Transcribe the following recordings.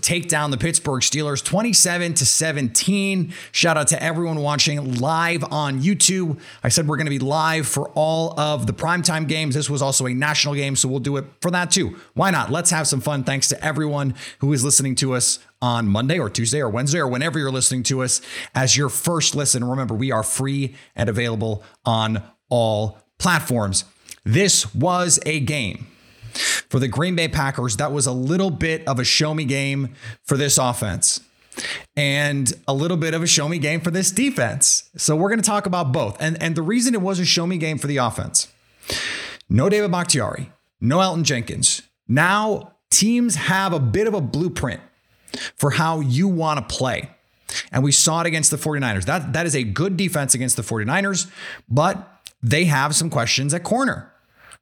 take down the Pittsburgh Steelers 27 to 17. Shout out to everyone watching live on YouTube. I said we're going to be live for all of the primetime games. This was also a national game, so we'll do it for that too. Why not? Let's have some fun. Thanks to everyone who is listening to us on Monday or Tuesday or Wednesday or whenever you're listening to us as your first listen. Remember, we are free and available on all platforms. This was a game for the Green Bay Packers, that was a little bit of a show me game for this offense and a little bit of a show me game for this defense. So we're going to talk about both. And, and the reason it was a show me game for the offense no David Bakhtiari, no Elgton Jenkins. Now teams have a bit of a blueprint for how you want to play. And we saw it against the 49ers. That, that is a good defense against the 49ers, but they have some questions at corner.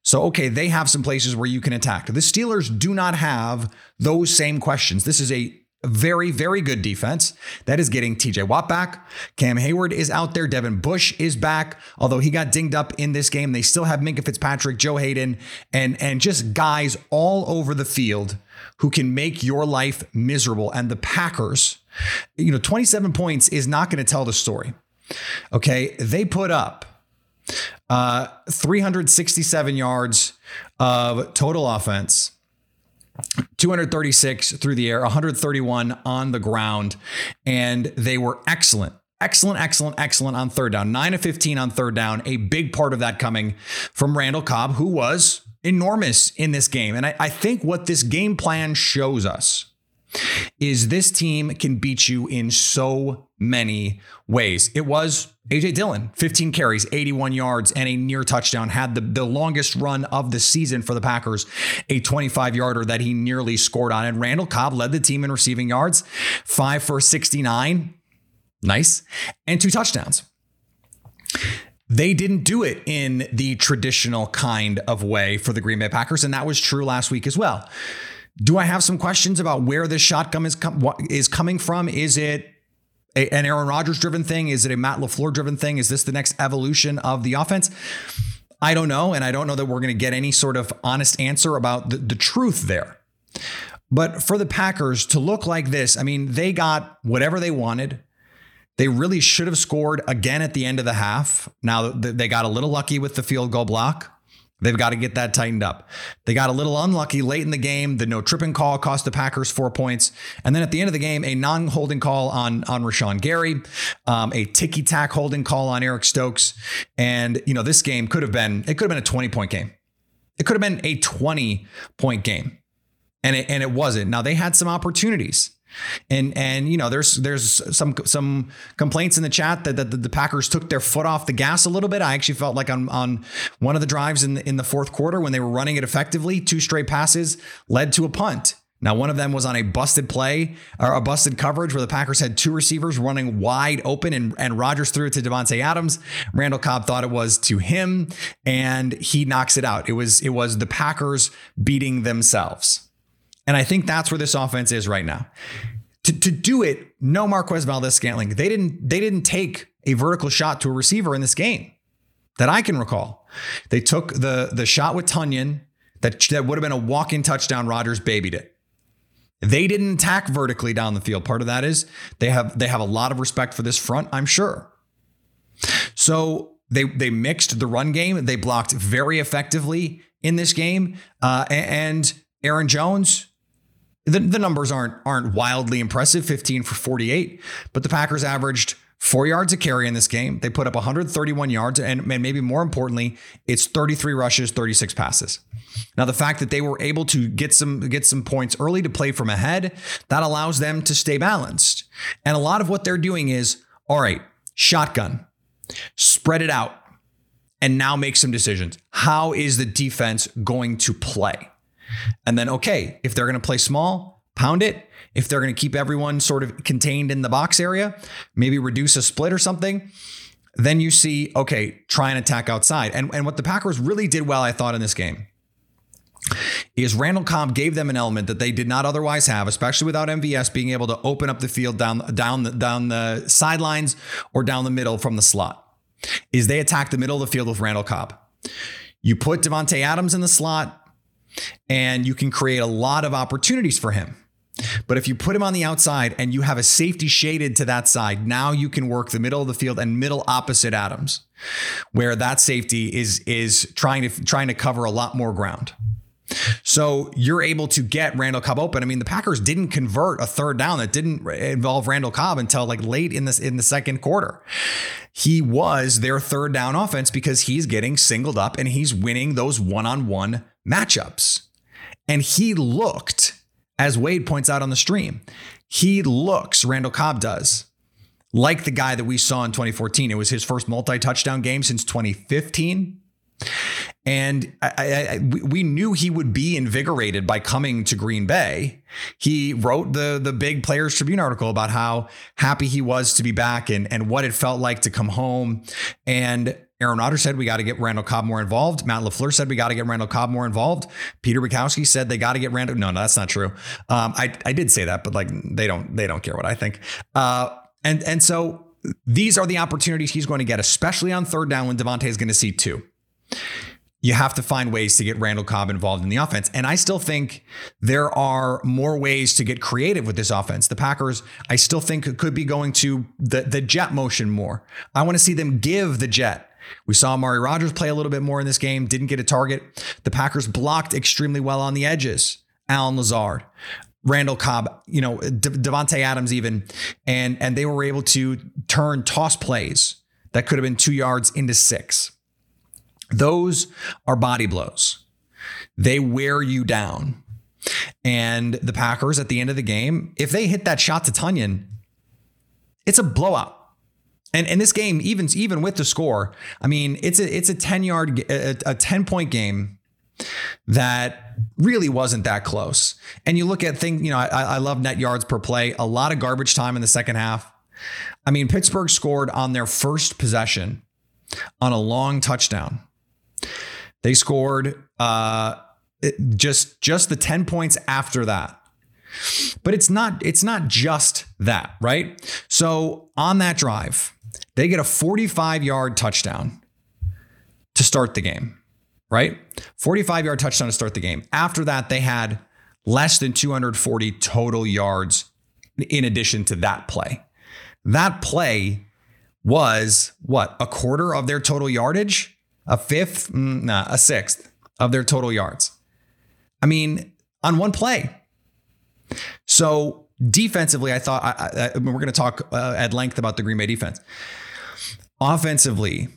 So, okay, they have some places where you can attack. The Steelers do not have those same questions. This is a very, very good defense that is getting TJ Watt back. Cam Heyward is out there. Devin Bush is back. Although he got dinged up in this game, they still have Minkah Fitzpatrick, Joe Haden, and, and just guys all over the field who can make your life miserable. And the Packers, you know, 27 points is not going to tell the story. Okay. They put up uh, 367 yards of total offense, 236 through the air, 131 on the ground, and they were excellent. Excellent, excellent, excellent on third down. 9 of 15 on third down. A big part of that coming from Randall Cobb, who was enormous in this game. And I, I think what this game plan shows us is this team can beat you in so many ways. It was AJ Dillon, 15 carries, 81 yards, and a near touchdown. Had the, the longest run of the season for the Packers, a 25 yarder that he nearly scored on. And Randall Cobb led the team in receiving yards, five for 69. Nice. And two touchdowns. They didn't do it in the traditional kind of way for the Green Bay Packers, and that was true last week as well. Do I have some questions about where this shotgun is com- is coming from? Is it a, an Aaron Rodgers driven thing? Is it a Matt LaFleur driven thing? Is this the next evolution of the offense? I don't know, and I don't know that we're going to get any sort of honest answer about the, the truth there. But for the Packers to look like this, I mean, they got whatever they wanted. They really should have scored again at the end of the half. Now they got a little lucky with the field goal block. They've got to get that tightened up. They got a little unlucky late in the game. The no tripping call cost the Packers four points. And then at the end of the game, a non holding call on, on Rashan Gary, um, a ticky tack holding call on Eric Stokes. And, you know, this game could have been, it could have been a 20 point game. It could have been a 20 point game. And it, and it wasn't. Now they had some opportunities. And and you know there's there's some some complaints in the chat that, that the, Packers took their foot off the gas a little bit. I actually felt like on on one of the drives in the, in the fourth quarter when they were running it effectively, two straight passes led to a punt. Now one of them was on a busted play or a busted coverage where the Packers had two receivers running wide open and and Rodgers threw it to Davante Adams. Randall Cobb thought it was to him and he knocks it out. It was it was the Packers beating themselves. And I think that's where this offense is right now. To, to do it, no Marquez Valdes-Scantling. They didn't they didn't take a vertical shot to a receiver in this game that I can recall. They took the the shot with Tonyan that, that would have been a walk-in touchdown. Rodgers babied it. They didn't attack vertically down the field. Part of that is they have they have a lot of respect for this front, I'm sure. So they they mixed the run game. They blocked very effectively in this game. Uh, and Aaron Jones, the, the numbers aren't aren't wildly impressive 15 for 48 but the packers averaged four yards a carry in this game. They put up 131 yards, and, and maybe more importantly, it's 33 rushes, 36 passes. Now, the fact that they were able to get some get some points early to play from ahead, that allows them to stay balanced. And a lot of what they're doing is, all right, shotgun, spread it out, and now make some decisions. How is the defense going to play? And then, okay, if they're going to play small, pound it. If they're going to keep everyone sort of contained in the box area, maybe reduce a split or something. Then you see, okay, try and attack outside. And, and what the Packers really did well, I thought, in this game is Randall Cobb gave them an element that they did not otherwise have, especially without MVS being able to open up the field down down the, down the sidelines or down the middle from the slot. Is they attack the middle of the field with Randall Cobb. You put Davante Adams in the slot, and you can create a lot of opportunities for him. But if you put him on the outside and you have a safety shaded to that side, now you can work the middle of the field and middle opposite Adams, where that safety is is trying to trying to cover a lot more ground. So you're able to get Randall Cobb open. I mean, the Packers didn't convert a third down that didn't involve Randall Cobb until like late in this in the second quarter. He was their third down offense because he's getting singled up and he's winning those one-on-one matchups. And he looked, as Wade points out on the stream, he looks, Randall Cobb does, like the guy that we saw in 2014. It was his first multi-touchdown game since 2015. And I, I, we knew he would be invigorated by coming to Green Bay. He wrote the the big Players Tribune article about how happy he was to be back and and what it felt like to come home. And Aaron Rodgers said we got to get Randall Cobb more involved. Matt LaFleur said we got to get Randall Cobb more involved. Peter Bukowski said they got to get Randall. No, no, that's not true. Um, I I did say that, but like they don't they don't care what I think. Uh, and and so these are the opportunities he's going to get, especially on third down when Davante is going to see two you have to find ways to get Randall Cobb involved in the offense. And I still think there are more ways to get creative with this offense. The Packers, I still think could be going to the, the jet motion more. I want to see them give the jet. We saw Amari Rodgers play a little bit more in this game, didn't get a target. The Packers blocked extremely well on the edges. Allen Lazard, Randall Cobb, you know, De- Davante Adams even, and and they were able to turn toss plays that could have been two yards into six. Those are body blows. They wear you down. And the Packers at the end of the game, if they hit that shot to Tonyan, it's a blowout. And in this game, even even with the score, I mean, it's a it's a 10 yard a, a 10 point game that really wasn't that close. And you look at things, you know, I, I love net yards per play, a lot of garbage time in the second half. I mean, Pittsburgh scored on their first possession on a long touchdown. They scored uh, just just the 10 points after that. But it's not it's not just that, right? So on that drive, they get a 45-yard touchdown to start the game, right? 45-yard touchdown to start the game. After that, they had less than 240 total yards in addition to that play. That play was what? A quarter of their total yardage? A fifth, mm, nah, a sixth of their total yards. I mean, on one play. So defensively, I thought I, I, we're going to talk uh, at length about the Green Bay defense. Offensively,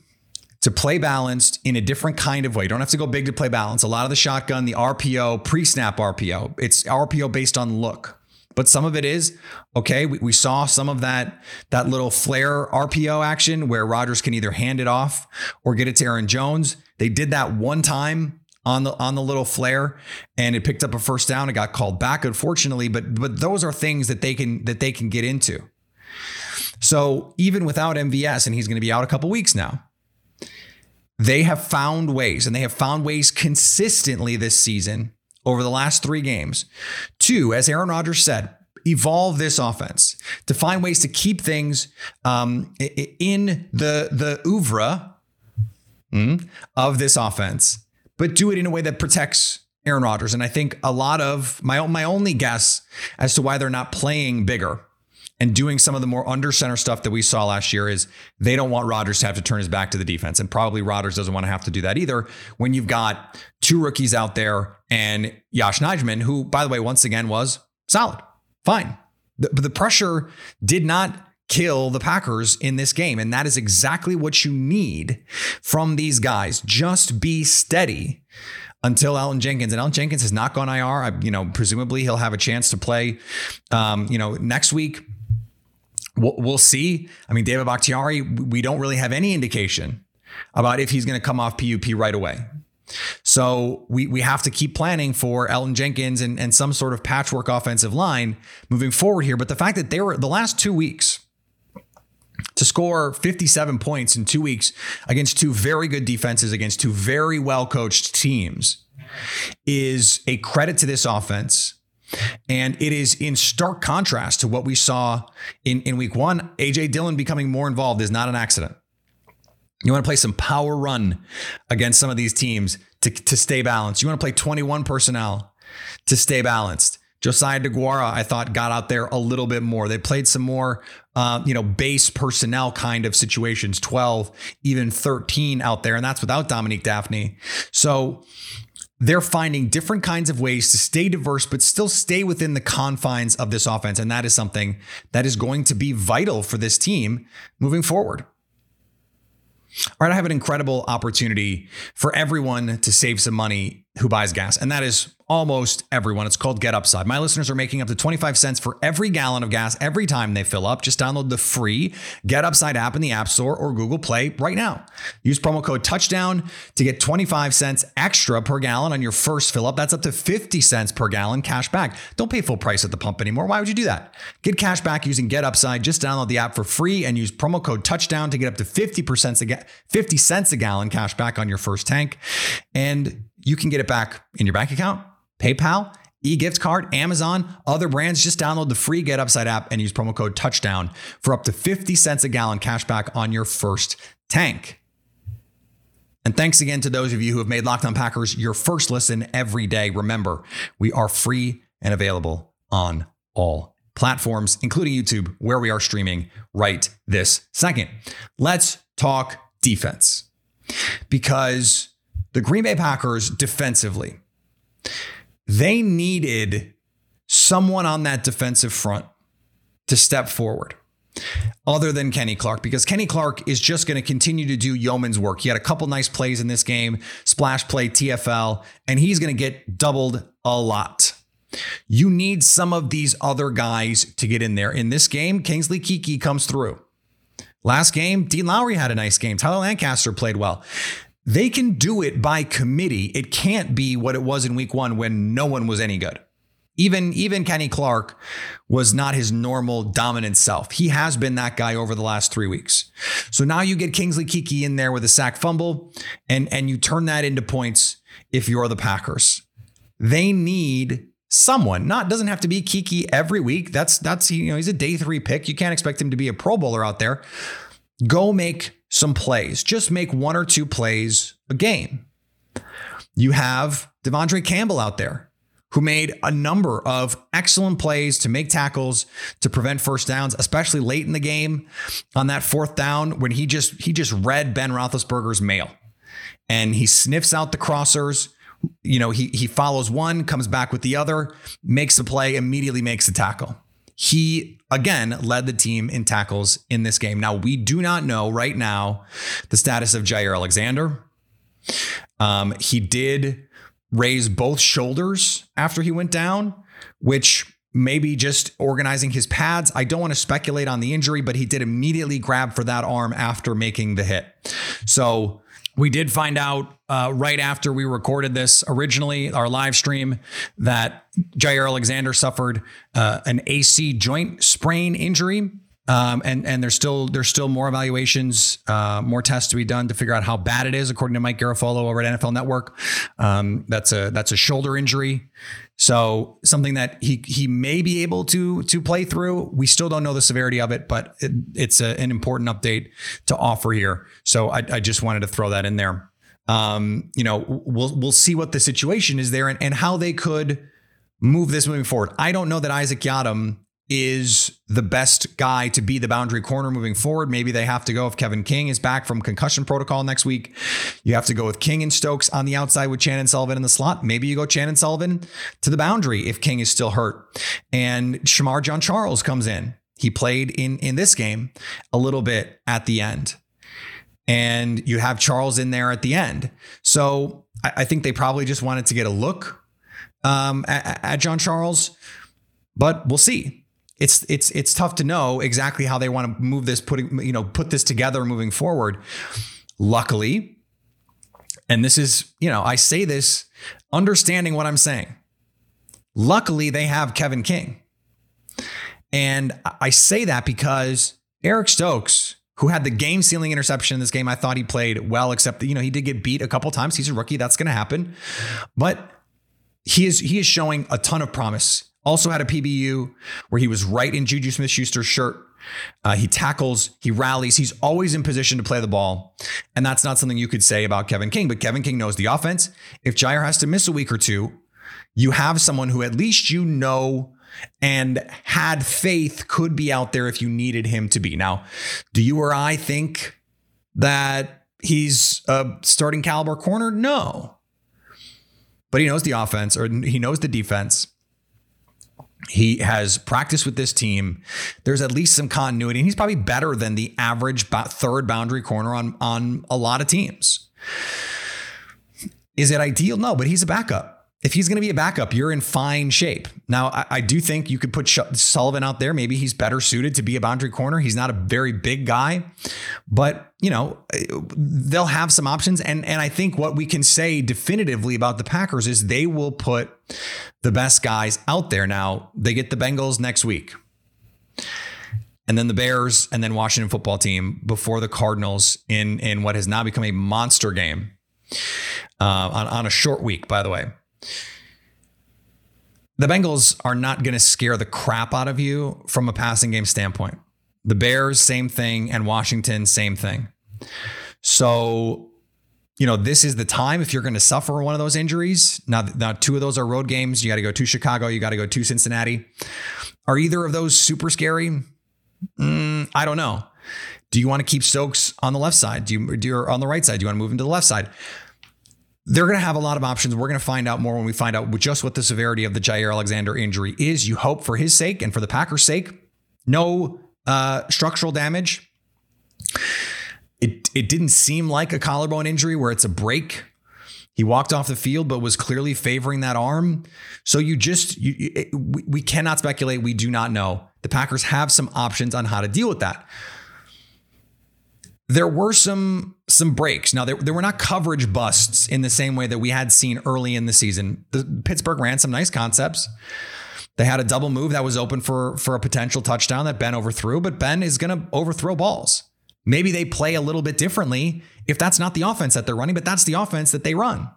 to play balanced in a different kind of way. You don't have to go big to play balance. A lot of the shotgun, the RPO, pre-snap RPO, it's RPO based on look but some of it is okay. We, we saw some of that that little flare RPO action where Rodgers can either hand it off or get it to Aaron Jones. They did that one time on the on the little flare and it picked up a first down. It got called back, unfortunately, but but those are things that they can that they can get into. So even without MVS, and he's going to be out a couple weeks now, they have found ways, and they have found ways consistently this season over the last three games Two, as Aaron Rodgers said, evolve this offense to find ways to keep things um, in the the oeuvre mm, of this offense, but do it in a way that protects Aaron Rodgers. And I think a lot of my my only guess as to why they're not playing bigger and doing some of the more under center stuff that we saw last year is they don't want Rodgers to have to turn his back to the defense. And probably Rodgers doesn't want to have to do that either when you've got two rookies out there and Yosh Nijman, who, by the way, once again was solid, fine. The, but the pressure did not kill the Packers in this game. And that is exactly what you need from these guys. Just be steady until Elgton Jenkins. And Elgton Jenkins has not gone IR. I, you know, presumably he'll have a chance to play, um, you know, next week. We'll, we'll see. I mean, David Bakhtiari, we don't really have any indication about if he's going to come off PUP right away. So we we have to keep planning for Elgton Jenkins and, and some sort of patchwork offensive line moving forward here. But the fact that they were the last two weeks to score 57 points in two weeks against two very good defenses, against two very well coached teams, is a credit to this offense. And it is in stark contrast to what we saw in, in week one. AJ Dillon becoming more involved is not an accident. You want to play some power run against some of these teams to, to stay balanced. You want to play 21 personnel to stay balanced. Josiah DeGuara, I thought, got out there a little bit more. They played some more, uh, you know, base personnel kind of situations, 12, even 13 out there. And that's without Dominique Dafney. So they're finding different kinds of ways to stay diverse, but still stay within the confines of this offense. And that is something that is going to be vital for this team moving forward. All right, I have an incredible opportunity for everyone to save some money who buys gas, and that is almost everyone. It's called Get Upside. My listeners are making up to 25 cents for every gallon of gas every time they fill up. Just download the free Get Upside app in the App Store or Google Play right now. Use promo code touchdown to get 25 cents extra per gallon on your first fill up. That's up to 50 cents per gallon cash back. Don't pay full price at the pump anymore. Why would you do that? Get cash back using Get Upside. Just download the app for free and use promo code touchdown to get up to 50% a 50 cents a gallon cash back on your first tank. And you can get it back in your bank account PayPal, e-gift card, Amazon, other brands. Just download the free Get Upside app and use promo code touchdown for up to 50 cents a gallon cash back on your first tank. And thanks again to those of you who have made Locked On Packers your first listen every day. Remember, we are free and available on all platforms, including YouTube, where we are streaming right this second. Let's talk defense because the Green Bay Packers defensively, they needed someone on that defensive front to step forward other than Kenny Clark because Kenny Clark is just going to continue to do yeoman's work. He had a couple nice plays in this game, splash play, TFL, and he's going to get doubled a lot. You need some of these other guys to get in there. In this game, Kingsley Keke comes through. Last game, Dean Lowry had a nice game. Tyler Lancaster played well. They can do it by committee. It can't be what it was in week one when no one was any good. Even, even Kenny Clark was not his normal dominant self. He has been that guy over the last three weeks. So now you get Kingsley Keke in there with a sack fumble, and, and you turn that into points if you're the Packers. They need someone. Not doesn't have to be Keke every week. That's that's you know he's a day three pick. You can't expect him to be a Pro Bowler out there. Go make some plays. Just make one or two plays a game. You have De'Vondre Campbell out there who made a number of excellent plays to make tackles to prevent first downs, especially late in the game on that fourth down when he just he just read Ben Roethlisberger's mail and he sniffs out the crossers. You know, he he follows one, comes back with the other, makes the play, immediately makes the tackle. He again led the team in tackles in this game. Now we do not know right now the status of Jaire Alexander. Um, he did raise both shoulders after he went down, which maybe just organizing his pads. I don't want to speculate on the injury, but he did immediately grab for that arm after making the hit. So we did find out uh, right after we recorded this originally, our live stream, that Jaire Alexander suffered uh, an AC joint sprain injury. Um, and and there's still there's still more evaluations, uh, more tests to be done to figure out how bad it is, according to Mike Garafolo over at NFL Network. Um, that's a that's a shoulder injury, so something that he he may be able to to play through. We still don't know the severity of it, but it, it's a, an important update to offer here. So I, I just wanted to throw that in there. Um, you know, we'll we'll see what the situation is there and, and how they could move this moving forward. I don't know that Isaac Yiadom is the best guy to be the boundary corner moving forward. Maybe they have to go if Kevin King is back from concussion protocol next week. You have to go with King and Stokes on the outside with Chandon Sullivan in the slot. Maybe you go Chandon Sullivan to the boundary if King is still hurt. And Shemar Jean-Charles comes in He played in in this game a little bit at the end. And you have Charles in there at the end. So I, I think they probably just wanted to get a look um, at, at Jean-Charles, but we'll see. It's it's it's tough to know exactly how they want to move this, putting you know put this together moving forward. Luckily, and this is you know I say this understanding what I'm saying. Luckily, they have Kevin King, and I say that because Eric Stokes who had the game sealing interception in this game. I thought he played well, except that, you know, he did get beat a couple times. He's a rookie. That's going to happen. But he is he is showing a ton of promise. Also had a PBU where he was right in JuJu Smith-Schuster's shirt. Uh, he tackles, he rallies, he's always in position to play the ball. And that's not something you could say about Kevin King, but Kevin King knows the offense. If Jaire has to miss a week or two, you have someone who at least you know and had faith could be out there if you needed him to be. Now, do you or I think that he's a starting caliber corner? No. But he knows the offense or he knows the defense. He has practiced with this team. There's at least some continuity, and he's probably better than the average third boundary corner on, on a lot of teams. Is it ideal? No, but he's a backup if he's going to be a backup, you're in fine shape. Now, I, I do think you could put Sh- Sullivan out there. Maybe he's better suited to be a boundary corner. He's not a very big guy, but you know they'll have some options. And and I think what we can say definitively about the Packers is they will put the best guys out there. Now they get the Bengals next week, and then the Bears, and then Washington Football Team before the Cardinals in in what has now become a monster game uh, on on a short week. By the way. The Bengals are not going to scare the crap out of you from a passing game standpoint. The Bears, same thing, and Washington, same thing. So, you know, this is the time if you're going to suffer one of those injuries. Now, now two of those are road games. You got to go to Chicago, you got to go to Cincinnati. Are either of those super scary? Mm, I don't know. Do you want to keep Stokes on the left side? Do you, do you on the right side? Do you want to move him to the left side? They're going to have a lot of options. We're going to find out more when we find out just what the severity of the Jaire Alexander injury is. You hope for his sake and for the Packers' sake, no uh, structural damage. It it didn't seem like a collarbone injury where it's a break. He walked off the field, but was clearly favoring that arm. So you just you, it, we, we cannot speculate. We do not know. The Packers have some options on how to deal with that there were some some breaks. Now there, there were not coverage busts in the same way that we had seen early in the season. The Pittsburgh ran some nice concepts. They had a double move that was open for for a potential touchdown that Ben overthrew, but Ben is going to overthrow balls. Maybe they play a little bit differently if that's not the offense that they're running, but that's the offense that they run.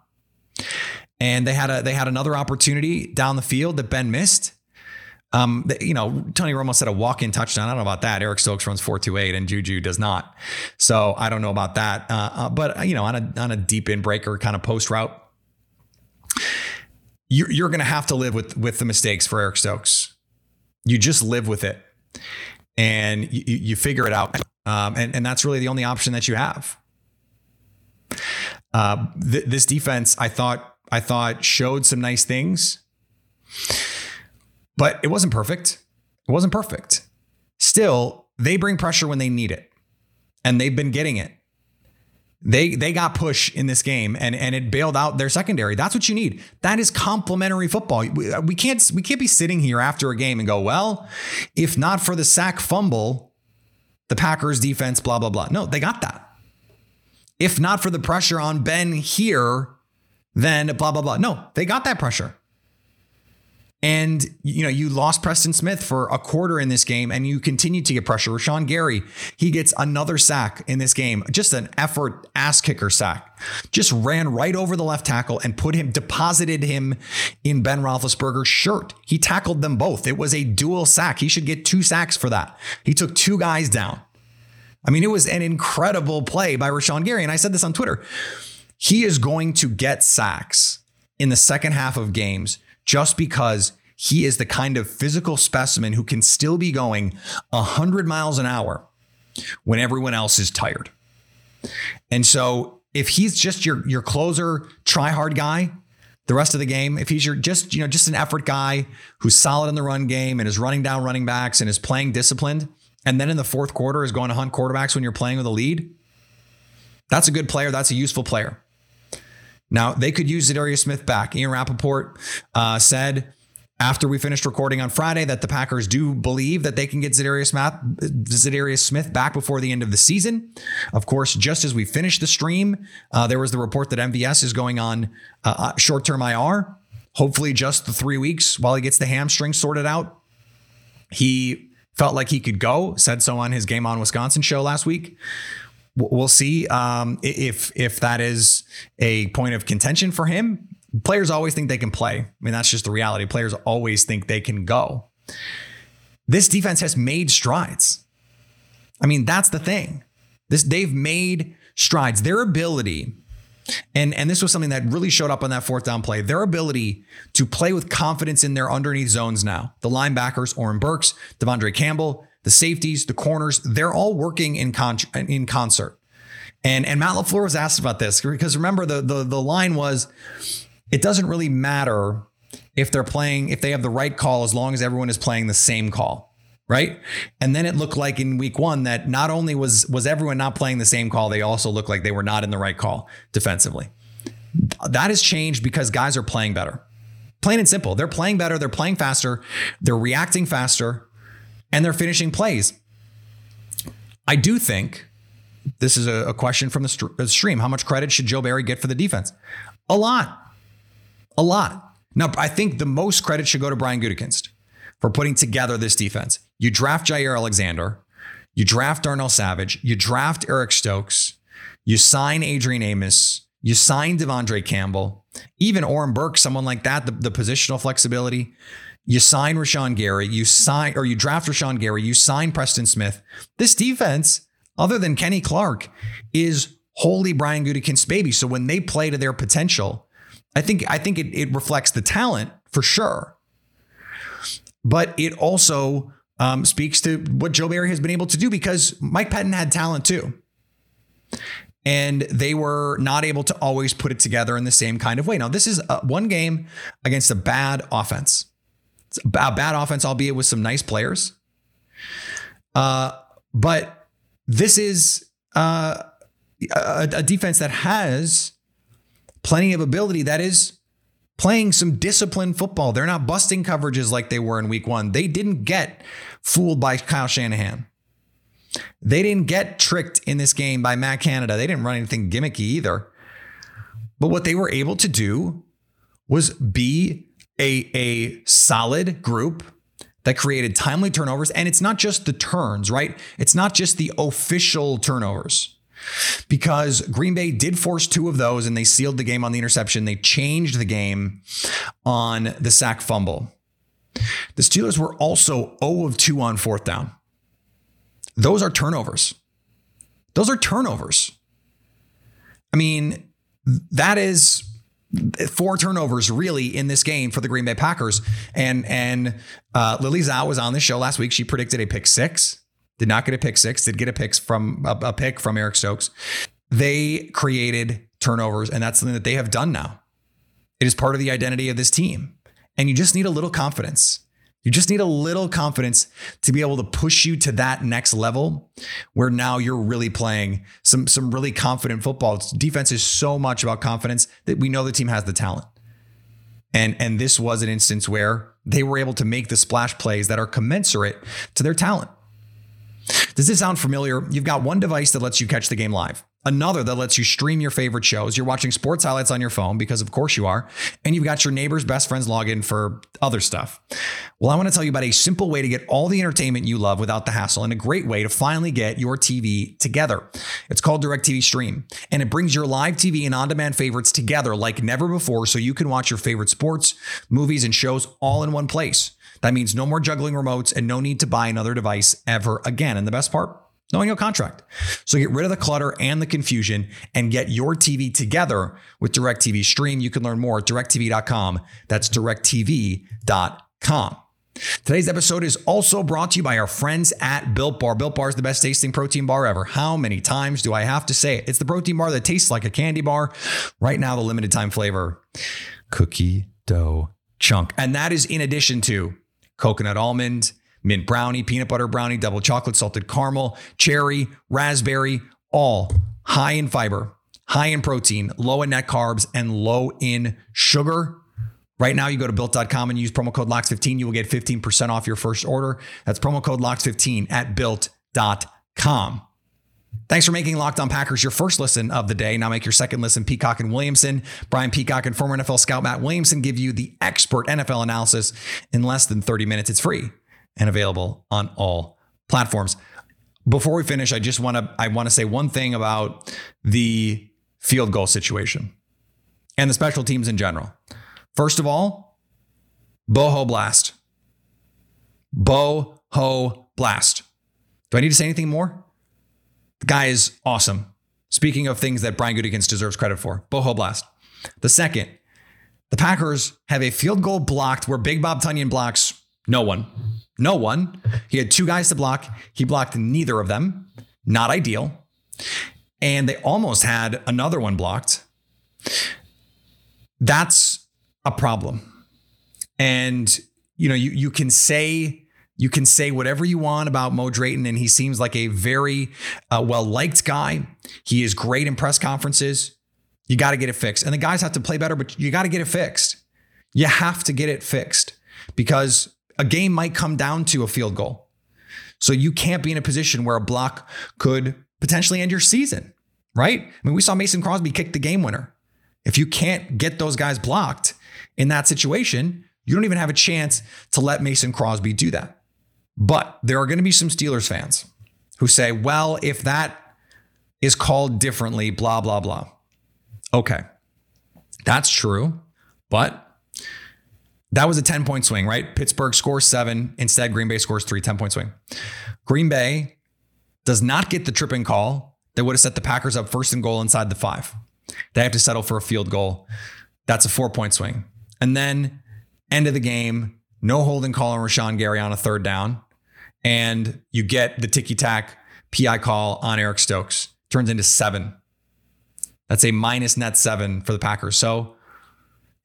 And they had a they had another opportunity down the field that Ben missed. Um, you know, Tony Romo said a walk-in touchdown. I don't know about that. Eric Stokes runs four two eight, and Juju does not. So I don't know about that. Uh, uh, but you know, on a on a deep in breaker kind of post route, you're you're going to have to live with with the mistakes for Eric Stokes. You just live with it, and you, you figure it out. Um, and and that's really the only option that you have. Uh, th- this defense, I thought, I thought showed some nice things. But it wasn't perfect. It wasn't perfect. Still, they bring pressure when they need it. And they've been getting it. They they got push in this game and and it bailed out their secondary. That's what you need. That is complementary football. We, uh, we can't we can't be sitting here after a game and go, well, if not for the sack fumble, the Packers defense, blah blah blah. No, they got that. If not for the pressure on Ben here, then blah blah blah. No, they got that pressure. And you know, you lost Preston Smith for a quarter in this game, and you continue to get pressure. Rashan Gary, he gets another sack in this game, just an effort ass kicker sack. Just ran right over the left tackle and put him, deposited him in Ben Roethlisberger's shirt. He tackled them both. It was a dual sack. He should get two sacks for that. He took two guys down. I mean, it was an incredible play by Rashan Gary, and I said this on Twitter. He is going to get sacks in the second half of games just because he is the kind of physical specimen who can still be going 100 miles an hour when everyone else is tired. And so if he's just your your closer try hard guy, the rest of the game, if he's your just, you know, just an effort guy who's solid in the run game and is running down running backs and is playing disciplined, and then in the fourth quarter is going to hunt quarterbacks when you're playing with a lead, that's a good player. That's a useful player. Now, they could use Za'Darius Smith back. Ian Rapoport uh, said after we finished recording on Friday that the Packers do believe that they can get Za'Darius Smith, back before the end of the season. Of course, just as we finished the stream, uh, there was the report that MVS is going on uh, uh short term IR, hopefully just the three weeks while he gets the hamstring sorted out. He felt like he could go, said so on his Game on Wisconsin show last week. We'll see um, if if that is a point of contention for him. Players always think they can play. I mean, that's just the reality. Players always think they can go. This defense has made strides. I mean, that's the thing. This they've made strides. Their ability and, and this was something that really showed up on that fourth down play. Their ability to play with confidence in their underneath zones now. The linebackers, Oren Burks, De'Vondre Campbell, the safeties, the corners, they're all working in, con- in concert. And, and Matt LaFleur was asked about this because remember, the, the, the line was it doesn't really matter if they're playing, if they have the right call, as long as everyone is playing the same call right? And then it looked like in week one that not only was was everyone not playing the same call, they also looked like they were not in the right call defensively. That has changed because guys are playing better. Plain and simple. They're playing better, they're playing faster, they're reacting faster, and they're finishing plays. I do think this is a, question from the uh, stream. How much credit should Joe Barry get for the defense? A lot. A lot. Now, I think the most credit should go to Brian Gutekunst for putting together this defense. You draft Jaire Alexander, you draft Darnell Savage, you draft Eric Stokes, you sign Adrian Amos, you sign De'Vondre Campbell, even Oren Burke, someone like that, the, the positional flexibility. You sign Rashan Gary, you sign or you draft Rashan Gary, you sign Preston Smith. This defense, other than Kenny Clark, is wholly Brian Gutekunst's baby. So when they play to their potential, I think I think it, it reflects the talent for sure but it also um, speaks to what Joe Barry has been able to do because Mike Pettine had talent too. And they were not able to always put it together in the same kind of way. Now, this is a, one game against a bad offense. A bad offense, albeit with some nice players. Uh, but this is uh, a, a defense that has plenty of ability that is playing some disciplined football. They're not busting coverages like they were in week one. They didn't get fooled by Kyle Shanahan. They didn't get tricked in this game by Matt Canada. They didn't run anything gimmicky either. But what they were able to do was be a, a solid group that created timely turnovers. And it's not just the turns, right? It's not just the official turnovers because Green Bay did force two of those and they sealed the game on the interception. They changed the game on the sack fumble. The Steelers were also 0 of 2 on fourth down. Those are turnovers. Those are turnovers. I mean, that is four turnovers really in this game for the Green Bay Packers. And and uh, Lily Zhao was on the show last week. She predicted a pick six. Did not get a pick six. Did get a pick from a, a pick from Eric Stokes. They created turnovers, and that's something that they have done now. It is part of the identity of this team. And you just need a little confidence. You just need a little confidence to be able to push you to that next level where now you're really playing some, some really confident football. Defense is so much about confidence that we know the team has the talent. And, and this was an instance where they were able to make the splash plays that are commensurate to their talent. Does this sound familiar? You've got one device that lets you catch the game live, another that lets you stream your favorite shows. You're watching sports highlights on your phone because, of course, you are. And you've got your neighbor's best friend's login for other stuff. Well, I want to tell you about a simple way to get all the entertainment you love without the hassle and a great way to finally get your TV together. It's called DirecTV Stream, and it brings your live TV and on demand favorites together like never before so you can watch your favorite sports, movies, and shows all in one place. That means no more juggling remotes and no need to buy another device ever again. And the best part, knowing your contract. So get rid of the clutter and the confusion and get your TV together with DirecTV Stream. You can learn more at directv.com. That's directv.com. Today's episode is also brought to you by our friends at Built Bar. Built Bar is the best tasting protein bar ever. How many times do I have to say it? It's the protein bar that tastes like a candy bar. Right now, the limited time flavor cookie dough chunk. And that is in addition to coconut almond, mint brownie, peanut butter brownie, double chocolate, salted caramel, cherry, raspberry, all high in fiber, high in protein, low in net carbs, and low in sugar. Right now, you go to built.com and use promo code LOCKS15. You will get 15% off your first order. That's promo code LOCKS15 at built.com. Thanks for making Locked On Packers your first listen of the day. Now make your second listen. Peacock and Williamson, Brian Peacock and former NFL scout Matt Williamson give you the expert NFL analysis in less than 30 minutes. It's free and available on all platforms. Before we finish, I just want to I want to say one thing about the field goal situation and the special teams in general. First of all, Boho Blast. Boho Blast. Do I need to say anything more? The guy is awesome. Speaking of things that Brian Gutekunst deserves credit for, Boho Blast. The second, the Packers have a field goal blocked where Big Bob Tonyan blocks no one. No one. He had two guys to block. He blocked neither of them. Not ideal. And they almost had another one blocked. That's a problem. And you know, you you can say you can say whatever you want about Mo Drayton, and he seems like a very uh, well liked guy. He is great in press conferences. You got to get it fixed, and the guys have to play better, but you got to get it fixed. You have to get it fixed because a game might come down to a field goal. So you can't be in a position where a block could potentially end your season, right? I mean, we saw Mason Crosby kick the game winner. If you can't get those guys blocked in that situation, you don't even have a chance to let Mason Crosby do that. But there are going to be some Steelers fans who say, well, if that is called differently, blah, blah, blah. Okay, that's true. But that was a 10 point swing, right? Pittsburgh scores seven. Instead, Green Bay scores three, 10 point swing. Green Bay does not get the tripping call that would have set the Packers up first and goal inside the five. They have to settle for a field goal. That's a four point swing. And then, end of the game, no holding call on Rashan Gary on a third down. And you get the ticky tack PI call on Eric Stokes. Turns into seven. That's a minus net seven for the Packers. So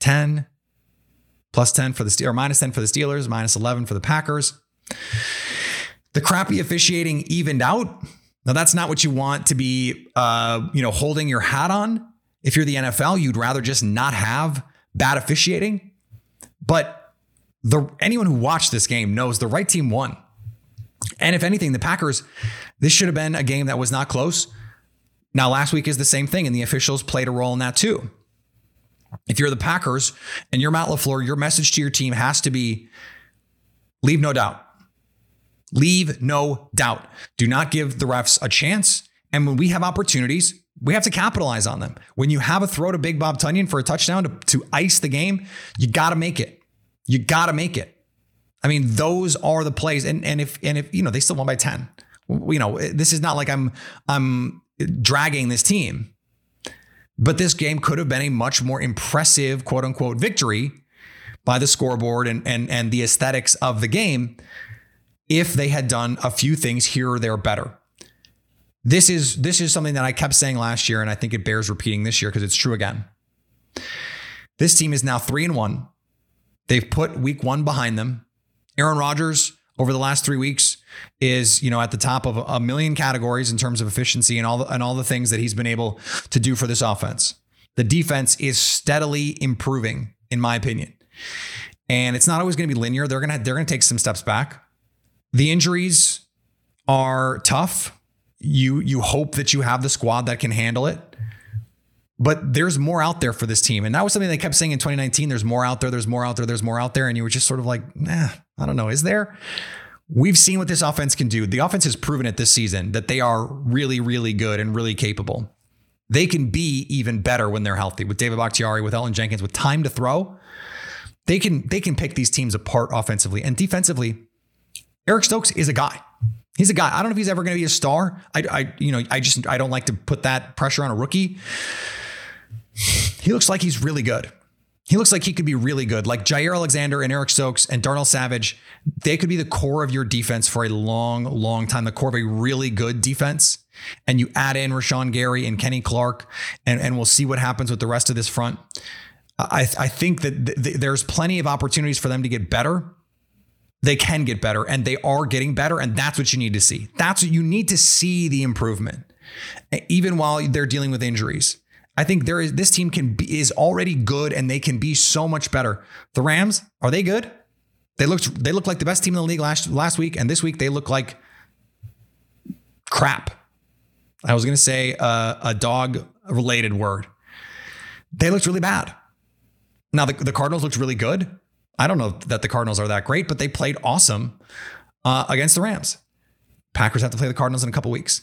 10, plus 10 for the Steelers, or minus 10 for the Steelers, minus 11 for the Packers. The crappy officiating evened out. Now that's not what you want to be, uh, you know, holding your hat on. If you're the NFL, you'd rather just not have bad officiating. But the anyone who watched this game knows the right team won. And if anything, the Packers, this should have been a game that was not close. Now, last week is the same thing, and the officials played a role in that too. If you're the Packers and you're Matt LaFleur, your message to your team has to be leave no doubt. Leave no doubt. Do not give the refs a chance. And when we have opportunities, we have to capitalize on them. When you have a throw to Big Bob Tonyan for a touchdown to, to ice the game, you got to make it. You got to make it. I mean, those are the plays. And and if and if you know they still won by ten, you know this is not like I'm I'm dragging this team. But this game could have been a much more impressive quote unquote victory by the scoreboard and and and the aesthetics of the game if they had done a few things here or there better. This is this is something that I kept saying last year and I think it bears repeating this year because it's true again. This team is now 3 and 1. They've put week 1 behind them. Aaron Rodgers over the last 3 weeks is, you know, at the top of a million categories in terms of efficiency and all the, and all the things that he's been able to do for this offense. The defense is steadily improving in my opinion. And it's not always going to be linear. They're going to they're to take some steps back. The injuries are tough. You you hope that you have the squad that can handle it. But there's more out there for this team. And that was something they kept saying in 2019. There's more out there, there's more out there, there's more out there. And you were just sort of like, nah, I don't know. Is there? We've seen what this offense can do. The offense has proven it this season that they are really, really good and really capable. They can be even better when they're healthy with David Bakhtiari, with Elgton Jenkins, with time to throw. They can they can pick these teams apart offensively and defensively. Eric Stokes is a guy. He's a guy. I don't know if he's ever going to be a star. I, I, you know, I just I don't like to put that pressure on a rookie. He looks like he's really good. He looks like he could be really good. Like Jaire Alexander and Eric Stokes and Darnell Savage, they could be the core of your defense for a long, long time. The core of a really good defense. And you add in Rashan Gary and Kenny Clark, and, and we'll see what happens with the rest of this front. I, I think that th- th- there's plenty of opportunities for them to get better. They can get better and they are getting better. And that's what you need to see. That's what you need to see the improvement, even while they're dealing with injuries. I think there is this team can be is already good and they can be so much better. The Rams, are they good? They looked they looked like the best team in the league last last week, and this week they look like crap. I was gonna say uh, a dog related word. They looked really bad. Now the, the Cardinals looked really good. I don't know that the Cardinals are that great, but they played awesome uh, against the Rams. Packers have to play the Cardinals in a couple weeks.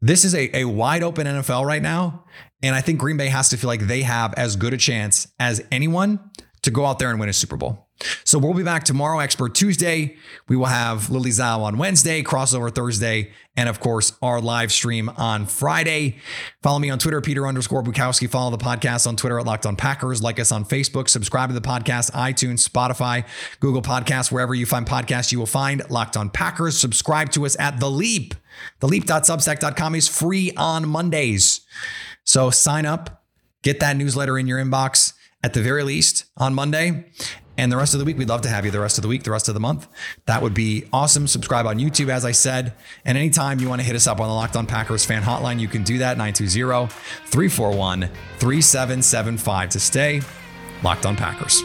This is a, a wide open NFL right now. And I think Green Bay has to feel like they have as good a chance as anyone to go out there and win a Super Bowl. So we'll be back tomorrow, Expert Tuesday. We will have Lily Zhao on Wednesday, crossover Thursday, and of course, our live stream on Friday. Follow me on Twitter, Peter underscore Bukowski. Follow the podcast on Twitter at Locked On Packers. Like us on Facebook. Subscribe to the podcast, iTunes, Spotify, Google Podcasts, wherever you find podcasts, you will find Locked On Packers. Subscribe to us at The Leap. TheLeap.substack.com is free on Mondays. So sign up, get that newsletter in your inbox at the very least on Monday. And the rest of the week, we'd love to have you the rest of the week, the rest of the month. That would be awesome. Subscribe on YouTube, as I said. And anytime you want to hit us up on the Locked On Packers fan hotline, you can do that 920 341 3775 to stay Locked On Packers.